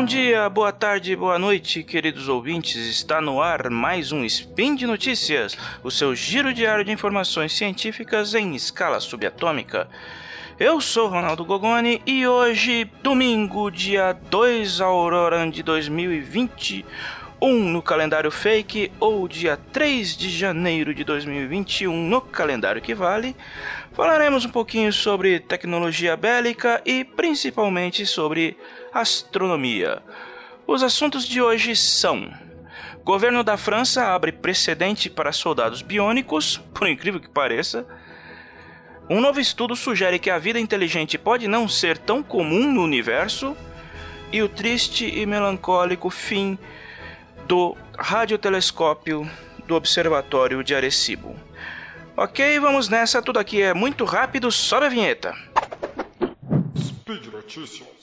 Bom dia, boa tarde, boa noite, queridos ouvintes. Está no ar mais um Spin de Notícias, o seu giro diário de informações científicas em escala subatômica. Eu sou Ronaldo Gogoni e hoje, domingo, dia 2 Aurora de 2020, um no calendário fake ou dia 3 de janeiro de 2021 no calendário que vale, falaremos um pouquinho sobre tecnologia bélica e principalmente sobre astronomia. Os assuntos de hoje são: Governo da França abre precedente para soldados biônicos, por incrível que pareça. Um novo estudo sugere que a vida inteligente pode não ser tão comum no universo. E o triste e melancólico fim do radiotelescópio do Observatório de Arecibo. Ok, vamos nessa, tudo aqui é muito rápido, sobe a vinheta. Speed Notícias.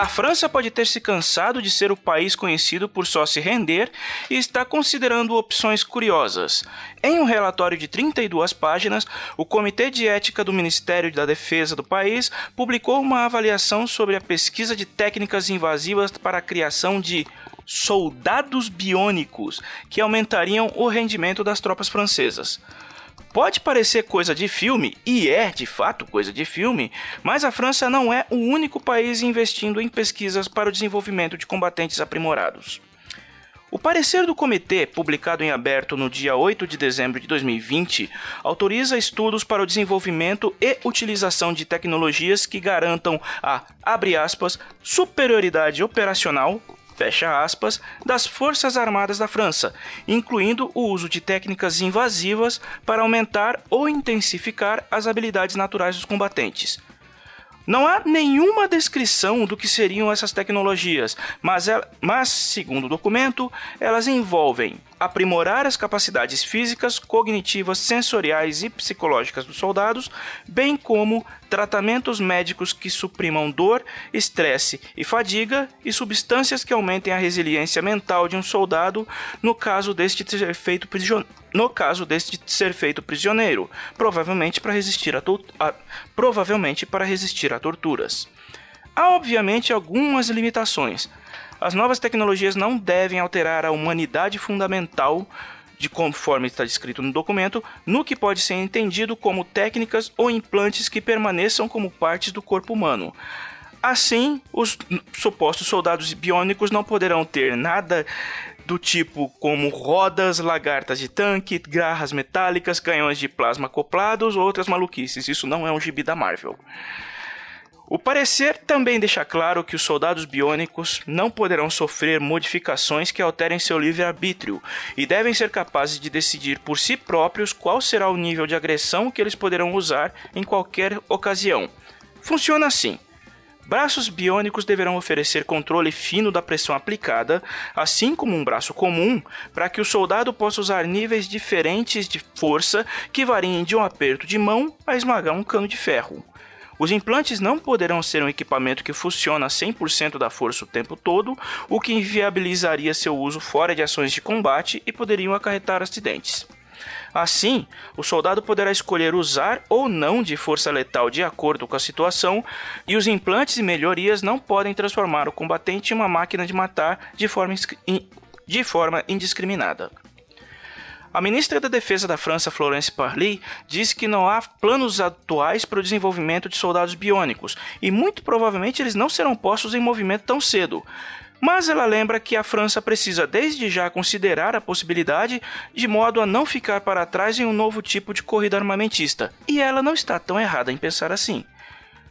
A França pode ter se cansado de ser o país conhecido por só se render e está considerando opções curiosas. Em um relatório de 32 páginas, o Comitê de Ética do Ministério da Defesa do país publicou uma avaliação sobre a pesquisa de técnicas invasivas para a criação de soldados biônicos que aumentariam o rendimento das tropas francesas. Pode parecer coisa de filme, e é de fato coisa de filme, mas a França não é o único país investindo em pesquisas para o desenvolvimento de combatentes aprimorados. O parecer do comitê, publicado em aberto no dia 8 de dezembro de 2020, autoriza estudos para o desenvolvimento e utilização de tecnologias que garantam a, aspas, superioridade operacional, fecha aspas, das Forças Armadas da França, incluindo o uso de técnicas invasivas para aumentar ou intensificar as habilidades naturais dos combatentes. Não há nenhuma descrição do que seriam essas tecnologias, mas, mas, segundo o documento, elas envolvem aprimorar as capacidades físicas, cognitivas, sensoriais e psicológicas dos soldados, bem como tratamentos médicos que suprimam dor, estresse e fadiga e substâncias que aumentem a resiliência mental de um soldado no caso deste ser feito prisioneiro. No caso deste ser feito prisioneiro, provavelmente para resistir a, a provavelmente para resistir a torturas. Há obviamente algumas limitações, as novas tecnologias não devem alterar a humanidade fundamental de conforme está descrito no documento, no que pode ser entendido como técnicas ou implantes que permaneçam como partes do corpo humano. Assim, os supostos soldados biônicos não poderão ter nada do tipo como rodas, lagartas de tanque, garras metálicas, canhões de plasma acoplados ou outras maluquices. Isso não é um gibi da Marvel. O parecer também deixa claro que os soldados biônicos não poderão sofrer modificações que alterem seu livre-arbítrio e devem ser capazes de decidir por si próprios qual será o nível de agressão que eles poderão usar em qualquer ocasião. Funciona assim. Braços biônicos deverão oferecer controle fino da pressão aplicada, assim como um braço comum, para que o soldado possa usar níveis diferentes de força que variem de um aperto de mão a esmagar um cano de ferro. Os implantes não poderão ser um equipamento que funciona a 100% da força o tempo todo, o que inviabilizaria seu uso fora de ações de combate e poderiam acarretar acidentes. Assim, o soldado poderá escolher usar ou não de força letal de acordo com a situação, e os implantes e melhorias não podem transformar o combatente em uma máquina de matar de forma, de forma indiscriminada. A ministra da Defesa da França, Florence Parly, disse que não há planos atuais para o desenvolvimento de soldados biônicos e muito provavelmente eles não serão postos em movimento tão cedo. Mas ela lembra que a França precisa desde já considerar a possibilidade de modo a não ficar para trás em um novo tipo de corrida armamentista. E ela não está tão errada em pensar assim.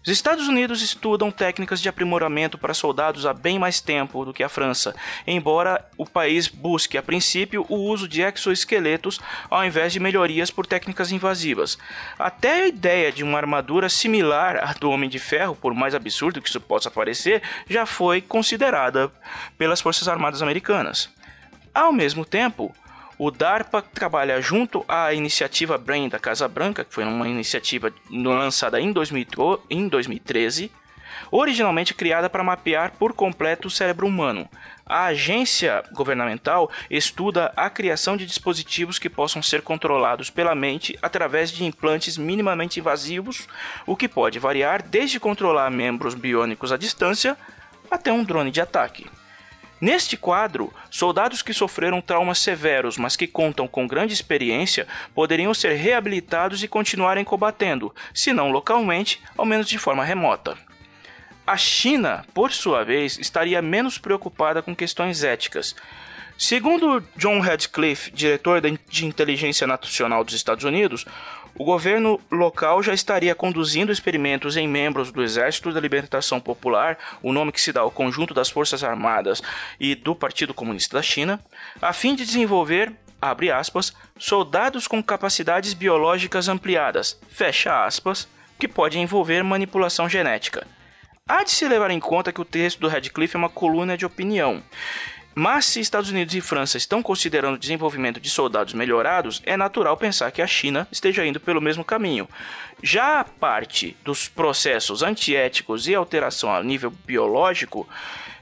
Os Estados Unidos estudam técnicas de aprimoramento para soldados há bem mais tempo do que a França, embora o país busque a princípio o uso de exoesqueletos ao invés de melhorias por técnicas invasivas. Até a ideia de uma armadura similar à do Homem de Ferro, por mais absurdo que isso possa parecer, já foi considerada pelas Forças Armadas Americanas. Ao mesmo tempo, o DARPA trabalha junto à iniciativa Brain da Casa Branca, que foi uma iniciativa lançada em, 2013, originalmente criada para mapear por completo o cérebro humano. A agência governamental estuda a criação de dispositivos que possam ser controlados pela mente através de implantes minimamente invasivos, o que pode variar desde controlar membros biônicos à distância até um drone de ataque. Neste quadro, soldados que sofreram traumas severos, mas que contam com grande experiência, poderiam ser reabilitados e continuarem combatendo, se não localmente, ao menos de forma remota. A China, por sua vez, estaria menos preocupada com questões éticas. Segundo John Radcliffe, diretor de inteligência nacional dos Estados Unidos, o governo local já estaria conduzindo experimentos em membros do Exército da Libertação Popular, o nome que se dá ao conjunto das Forças Armadas e do Partido Comunista da China, a fim de desenvolver, abre aspas, soldados com capacidades biológicas ampliadas, fecha aspas, que pode envolver manipulação genética. Há de se levar em conta que o texto do Radcliffe é uma coluna de opinião. Mas se Estados Unidos e França estão considerando o desenvolvimento de soldados melhorados, é natural pensar que a China esteja indo pelo mesmo caminho. Já a parte dos processos antiéticos e alteração a nível biológico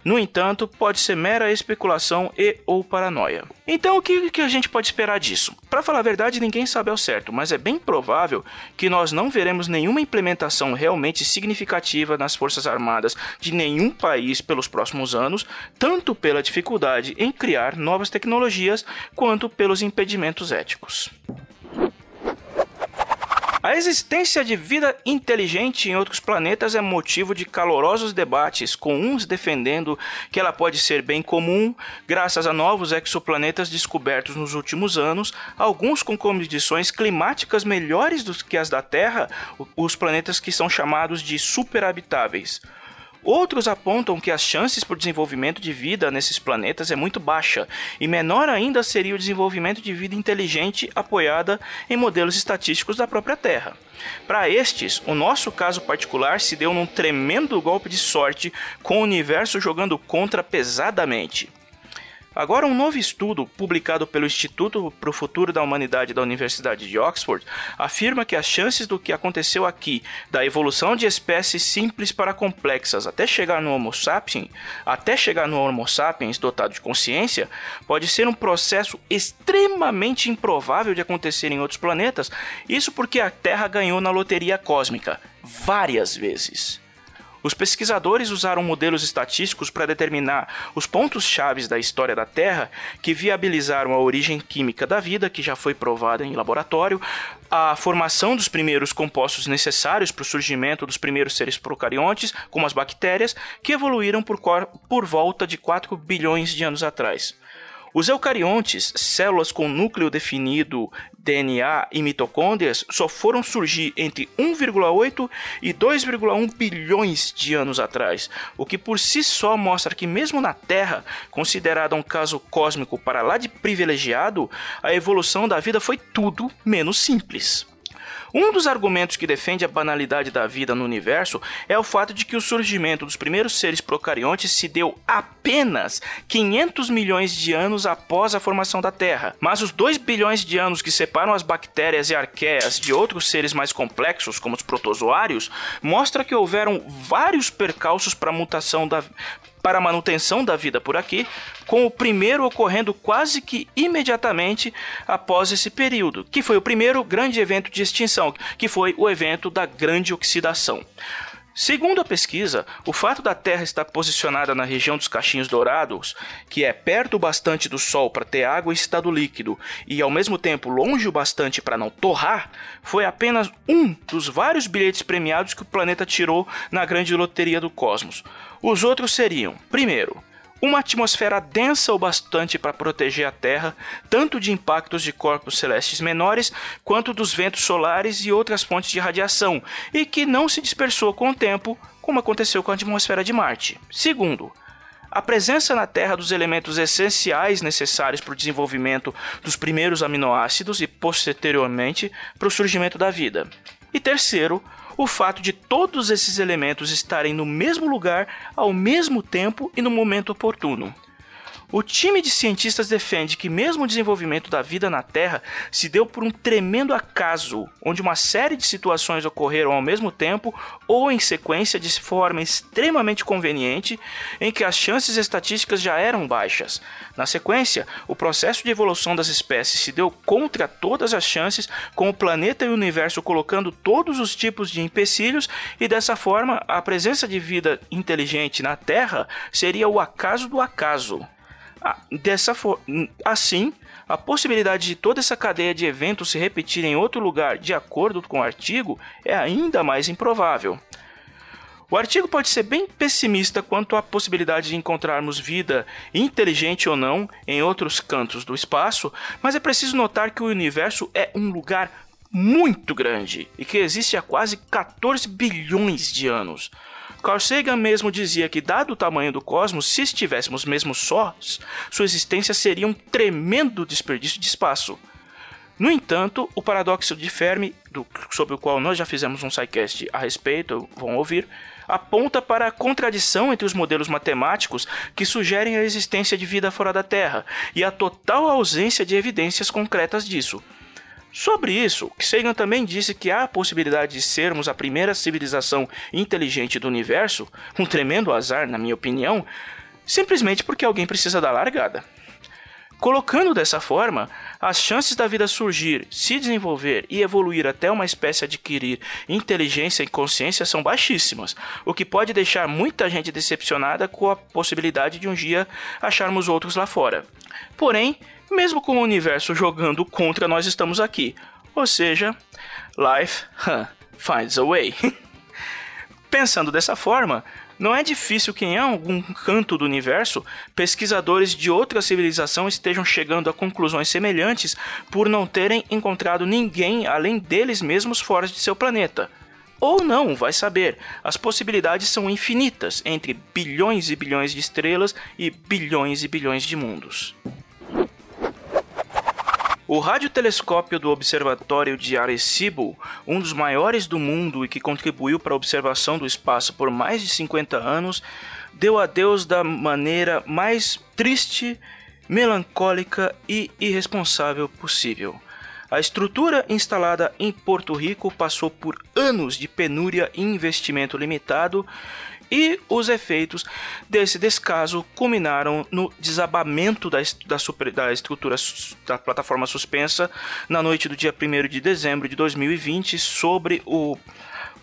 no entanto, pode ser mera especulação e ou paranoia. Então, o que, que a gente pode esperar disso? Para falar a verdade, ninguém sabe ao certo, mas é bem provável que nós não veremos nenhuma implementação realmente significativa nas Forças Armadas de nenhum país pelos próximos anos, tanto pela dificuldade em criar novas tecnologias quanto pelos impedimentos éticos. A existência de vida inteligente em outros planetas é motivo de calorosos debates, com uns defendendo que ela pode ser bem comum graças a novos exoplanetas descobertos nos últimos anos, alguns com condições climáticas melhores do que as da Terra, os planetas que são chamados de superhabitáveis. Outros apontam que as chances por desenvolvimento de vida nesses planetas é muito baixa, e menor ainda seria o desenvolvimento de vida inteligente apoiada em modelos estatísticos da própria Terra. Para estes, o nosso caso particular se deu num tremendo golpe de sorte, com o universo jogando contra pesadamente. Agora, um novo estudo publicado pelo Instituto para o Futuro da Humanidade da Universidade de Oxford afirma que as chances do que aconteceu aqui, da evolução de espécies simples para complexas até chegar no Homo sapiens, até chegar no Homo sapiens dotado de consciência, pode ser um processo extremamente improvável de acontecer em outros planetas, isso porque a Terra ganhou na loteria cósmica várias vezes. Os pesquisadores usaram modelos estatísticos para determinar os pontos chaves da história da Terra que viabilizaram a origem química da vida, que já foi provada em laboratório, a formação dos primeiros compostos necessários para o surgimento dos primeiros seres procariontes, como as bactérias, que evoluíram por, por volta de 4 bilhões de anos atrás. Os eucariontes, células com núcleo definido, DNA e mitocôndrias, só foram surgir entre 1,8 e 2,1 bilhões de anos atrás, o que por si só mostra que, mesmo na Terra, considerada um caso cósmico para lá de privilegiado, a evolução da vida foi tudo menos simples. Um dos argumentos que defende a banalidade da vida no universo é o fato de que o surgimento dos primeiros seres procariontes se deu apenas 500 milhões de anos após a formação da Terra. Mas os 2 bilhões de anos que separam as bactérias e arqueias de outros seres mais complexos, como os protozoários, mostra que houveram vários percalços para a mutação da para a manutenção da vida por aqui, com o primeiro ocorrendo quase que imediatamente após esse período, que foi o primeiro grande evento de extinção, que foi o evento da grande oxidação. Segundo a pesquisa, o fato da Terra estar posicionada na região dos cachinhos dourados, que é perto bastante do Sol para ter água em estado líquido e ao mesmo tempo longe o bastante para não torrar, foi apenas um dos vários bilhetes premiados que o planeta tirou na grande loteria do cosmos. Os outros seriam, primeiro, uma atmosfera densa o bastante para proteger a Terra, tanto de impactos de corpos celestes menores, quanto dos ventos solares e outras fontes de radiação, e que não se dispersou com o tempo, como aconteceu com a atmosfera de Marte. Segundo, a presença na Terra dos elementos essenciais necessários para o desenvolvimento dos primeiros aminoácidos e, posteriormente, para o surgimento da vida. E terceiro, o fato de todos esses elementos estarem no mesmo lugar, ao mesmo tempo e no momento oportuno. O time de cientistas defende que mesmo o desenvolvimento da vida na Terra se deu por um tremendo acaso, onde uma série de situações ocorreram ao mesmo tempo ou em sequência de forma extremamente conveniente, em que as chances estatísticas já eram baixas. Na sequência, o processo de evolução das espécies se deu contra todas as chances, com o planeta e o universo colocando todos os tipos de empecilhos, e dessa forma, a presença de vida inteligente na Terra seria o acaso do acaso. Ah, dessa assim, a possibilidade de toda essa cadeia de eventos se repetir em outro lugar, de acordo com o artigo, é ainda mais improvável. O artigo pode ser bem pessimista quanto à possibilidade de encontrarmos vida, inteligente ou não, em outros cantos do espaço, mas é preciso notar que o universo é um lugar muito grande e que existe há quase 14 bilhões de anos. Carl Sagan mesmo dizia que, dado o tamanho do cosmos, se estivéssemos mesmo sós, sua existência seria um tremendo desperdício de espaço. No entanto, o paradoxo de Fermi, do, sobre o qual nós já fizemos um sidecast a respeito, vão ouvir, aponta para a contradição entre os modelos matemáticos que sugerem a existência de vida fora da Terra e a total ausência de evidências concretas disso. Sobre isso, Sagan também disse que há a possibilidade de sermos a primeira civilização inteligente do universo, um tremendo azar, na minha opinião, simplesmente porque alguém precisa dar largada. Colocando dessa forma, as chances da vida surgir, se desenvolver e evoluir até uma espécie adquirir inteligência e consciência são baixíssimas, o que pode deixar muita gente decepcionada com a possibilidade de um dia acharmos outros lá fora. Porém, mesmo com o universo jogando contra, nós estamos aqui. Ou seja, life huh, finds a way. Pensando dessa forma, não é difícil que em algum canto do universo pesquisadores de outra civilização estejam chegando a conclusões semelhantes por não terem encontrado ninguém além deles mesmos fora de seu planeta. Ou não, vai saber. As possibilidades são infinitas entre bilhões e bilhões de estrelas e bilhões e bilhões de mundos. O radiotelescópio do Observatório de Arecibo, um dos maiores do mundo e que contribuiu para a observação do espaço por mais de 50 anos, deu adeus da maneira mais triste, melancólica e irresponsável possível. A estrutura instalada em Porto Rico passou por anos de penúria e investimento limitado e os efeitos desse descaso culminaram no desabamento da, da, super, da estrutura da plataforma suspensa na noite do dia 1 de dezembro de 2020 sobre o,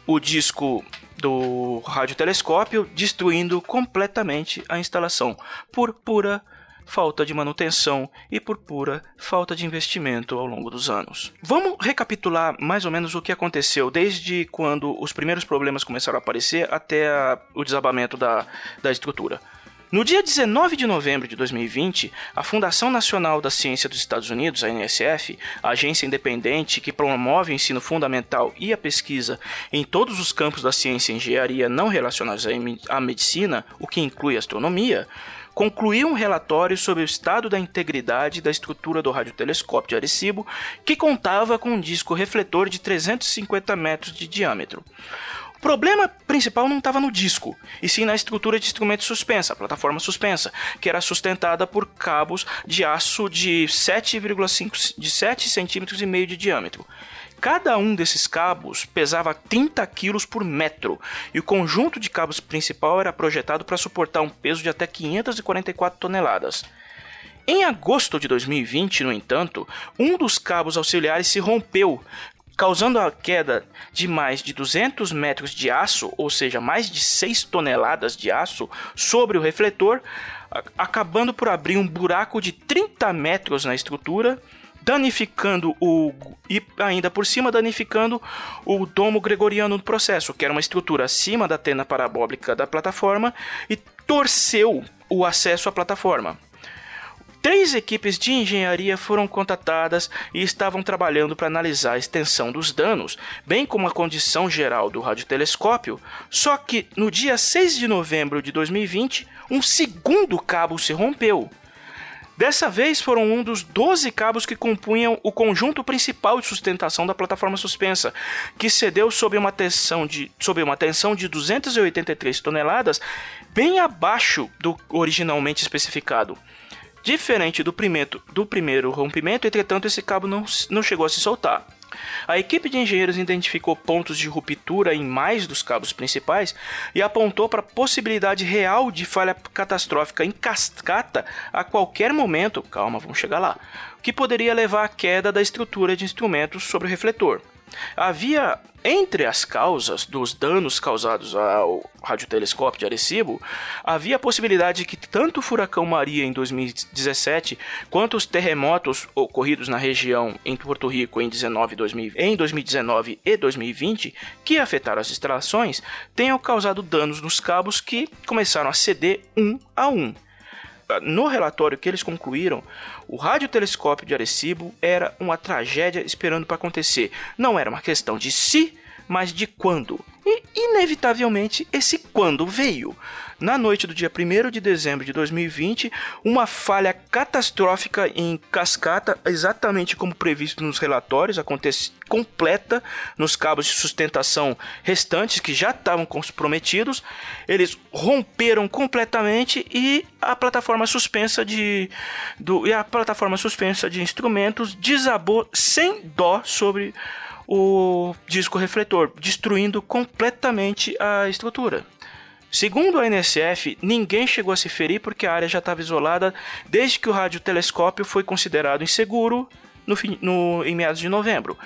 o disco do radiotelescópio, destruindo completamente a instalação. Por pura falta de manutenção e por pura falta de investimento ao longo dos anos. Vamos recapitular mais ou menos o que aconteceu desde quando os primeiros problemas começaram a aparecer até a, o desabamento da, da estrutura. No dia 19 de novembro de 2020, a Fundação Nacional da Ciência dos Estados Unidos, a NSF, a agência independente que promove o ensino fundamental e a pesquisa em todos os campos da ciência e engenharia não relacionados à medicina, o que inclui astronomia, concluiu um relatório sobre o estado da integridade da estrutura do radiotelescópio de Arecibo, que contava com um disco refletor de 350 metros de diâmetro. O problema principal não estava no disco, e sim na estrutura de instrumento suspensa, a plataforma suspensa, que era sustentada por cabos de aço de 7,5 de 7 centímetros e meio de diâmetro. Cada um desses cabos pesava 30 kg por metro e o conjunto de cabos principal era projetado para suportar um peso de até 544 toneladas. Em agosto de 2020, no entanto, um dos cabos auxiliares se rompeu, causando a queda de mais de 200 metros de aço, ou seja, mais de 6 toneladas de aço, sobre o refletor, acabando por abrir um buraco de 30 metros na estrutura danificando o e ainda por cima danificando o domo gregoriano do processo, que era uma estrutura acima da antena parabólica da plataforma e torceu o acesso à plataforma. Três equipes de engenharia foram contatadas e estavam trabalhando para analisar a extensão dos danos, bem como a condição geral do radiotelescópio. Só que no dia 6 de novembro de 2020, um segundo cabo se rompeu, Dessa vez foram um dos 12 cabos que compunham o conjunto principal de sustentação da plataforma suspensa, que cedeu sob uma tensão de, sob uma tensão de 283 toneladas, bem abaixo do originalmente especificado. Diferente do primeiro, do primeiro rompimento, entretanto, esse cabo não, não chegou a se soltar. A equipe de engenheiros identificou pontos de ruptura em mais dos cabos principais e apontou para a possibilidade real de falha catastrófica em cascata a qualquer momento, calma, vamos chegar lá, que poderia levar à queda da estrutura de instrumentos sobre o refletor. Havia entre as causas dos danos causados ao radiotelescópio de Arecibo, havia a possibilidade de que tanto o furacão Maria em 2017 quanto os terremotos ocorridos na região em Porto Rico em, 19, 2000, em 2019 e 2020, que afetaram as instalações, tenham causado danos nos cabos que começaram a ceder um a um no relatório que eles concluíram, o radiotelescópio de Arecibo era uma tragédia esperando para acontecer. Não era uma questão de se, mas de quando. E, inevitavelmente, esse quando veio. Na noite do dia 1 de dezembro de 2020, uma falha catastrófica em cascata, exatamente como previsto nos relatórios, acontece completa nos cabos de sustentação restantes que já estavam comprometidos. Eles romperam completamente e a plataforma suspensa de do, e a plataforma suspensa de instrumentos desabou sem dó sobre o disco refletor, destruindo completamente a estrutura. Segundo a NSF, ninguém chegou a se ferir porque a área já estava isolada desde que o radiotelescópio foi considerado inseguro no, no, em meados de novembro.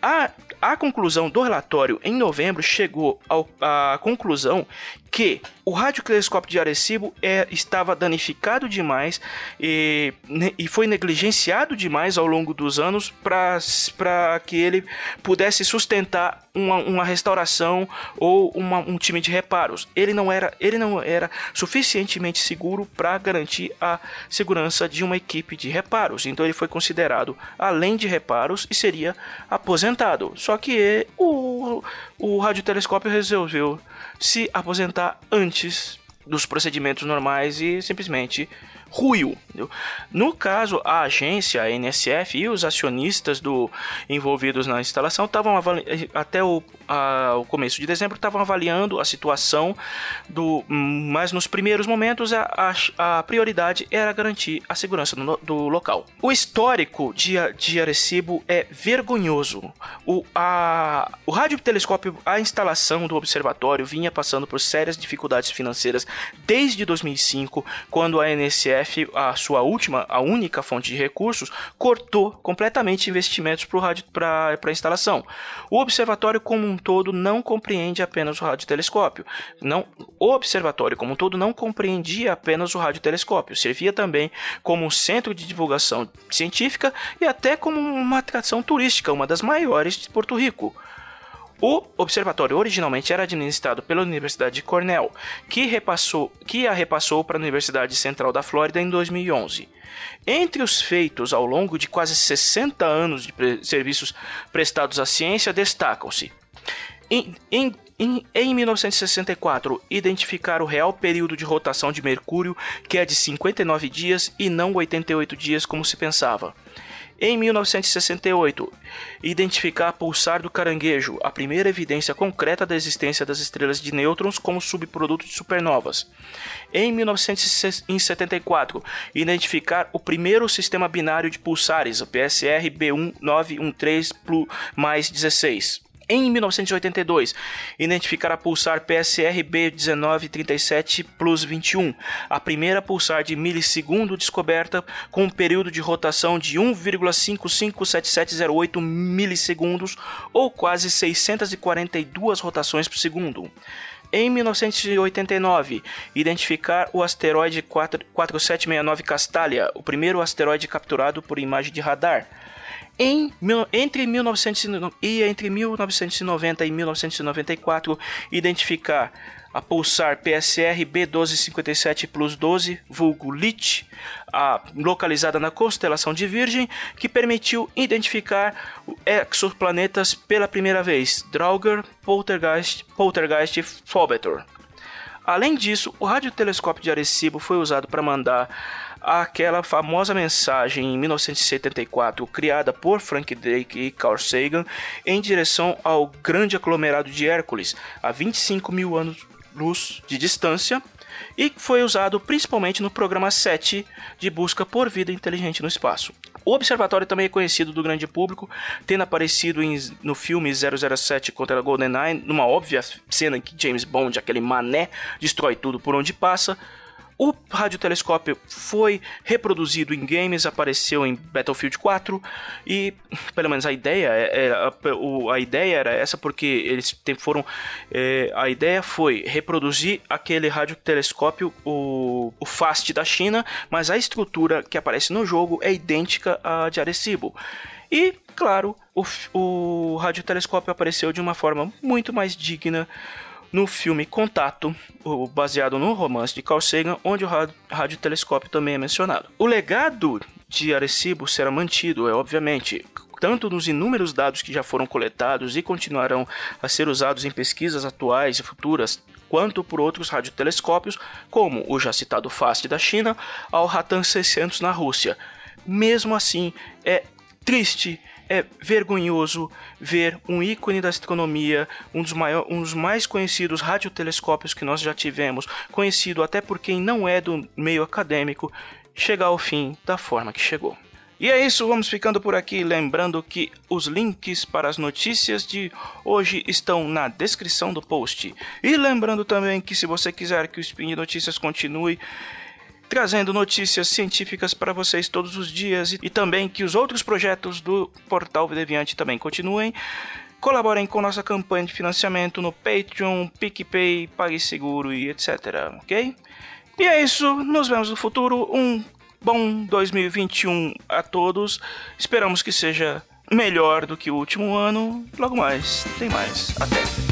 A, a conclusão do relatório em novembro chegou à conclusão que o radiotelescópio de Arecibo é, estava danificado demais e, e foi negligenciado demais ao longo dos anos para que ele pudesse sustentar uma, uma restauração ou uma, um time de reparos. Ele não era, ele não era suficientemente seguro para garantir a segurança de uma equipe de reparos. Então ele foi considerado além de reparos e seria aposentado. Só que o, o radiotelescópio resolveu se aposentar antes dos procedimentos normais e simplesmente ruiu. No caso, a agência, a NSF e os acionistas do envolvidos na instalação estavam até o, a, o, começo de dezembro estavam avaliando a situação do, mas nos primeiros momentos a, a, a prioridade era garantir a segurança do, do, local. O histórico de, de Arecibo é vergonhoso. O, a, o radiotelescópio, a instalação do observatório vinha passando por sérias dificuldades financeiras desde 2005, quando a NSF a sua última, a única fonte de recursos, cortou completamente investimentos para a instalação. O observatório como um todo não compreende apenas o radiotelescópio. Não, o observatório como um todo não compreendia apenas o radiotelescópio, servia também como um centro de divulgação científica e até como uma atração turística, uma das maiores de Porto Rico. O observatório originalmente era administrado pela Universidade de Cornell, que, repassou, que a repassou para a Universidade Central da Flórida em 2011. Entre os feitos ao longo de quase 60 anos de pre serviços prestados à ciência destacam-se em, em, em, em 1964, identificar o real período de rotação de Mercúrio, que é de 59 dias e não 88 dias como se pensava. Em 1968, identificar pulsar do caranguejo, a primeira evidência concreta da existência das estrelas de nêutrons como subproduto de supernovas. Em 1974, identificar o primeiro sistema binário de pulsares, o PSR B1913 mais 16. Em 1982, identificar a pulsar PSR B1937 Plus 21, a primeira pulsar de milissegundo descoberta com um período de rotação de 1,557708 milissegundos ou quase 642 rotações por segundo. Em 1989, identificar o asteroide 4769 Castalia, o primeiro asteroide capturado por imagem de radar. Em, entre, 1990, e entre 1990 e 1994, identificar a pulsar PSR B1257 Plus 12, vulgo LIT, a, localizada na constelação de Virgem, que permitiu identificar exoplanetas pela primeira vez, Draugr, Poltergeist, Poltergeist e Phobetor. Além disso, o radiotelescópio de Arecibo foi usado para mandar aquela famosa mensagem em 1974 criada por Frank Drake e Carl Sagan em direção ao grande aglomerado de Hércules, a 25 mil anos-luz de distância, e foi usado principalmente no programa 7 de busca por vida inteligente no espaço. O observatório também é conhecido do grande público, tendo aparecido em, no filme 007 contra a GoldenEye, numa óbvia cena em que James Bond, aquele mané, destrói tudo por onde passa. O radiotelescópio foi reproduzido em games, apareceu em Battlefield 4 e, pelo menos a ideia era, é, é, a, a ideia era essa porque eles foram é, a ideia foi reproduzir aquele radiotelescópio o, o FAST da China, mas a estrutura que aparece no jogo é idêntica à de Arecibo. E, claro, o, o radiotelescópio apareceu de uma forma muito mais digna no filme Contato, baseado no romance de Carl Sagan, onde o radiotelescópio também é mencionado. O legado de Arecibo será mantido, é obviamente, tanto nos inúmeros dados que já foram coletados e continuarão a ser usados em pesquisas atuais e futuras, quanto por outros radiotelescópios, como o já citado FAST da China, ao Ratan 600 na Rússia. Mesmo assim, é triste é vergonhoso ver um ícone da astronomia, um dos, um dos mais conhecidos radiotelescópios que nós já tivemos, conhecido até por quem não é do meio acadêmico, chegar ao fim da forma que chegou. E é isso, vamos ficando por aqui. Lembrando que os links para as notícias de hoje estão na descrição do post. E lembrando também que se você quiser que o Spin de Notícias continue trazendo notícias científicas para vocês todos os dias e também que os outros projetos do Portal Deviante também continuem. Colaborem com nossa campanha de financiamento no Patreon, PicPay, PagSeguro e etc, ok? E é isso, nos vemos no futuro. Um bom 2021 a todos. Esperamos que seja melhor do que o último ano. Logo mais, tem mais. Até.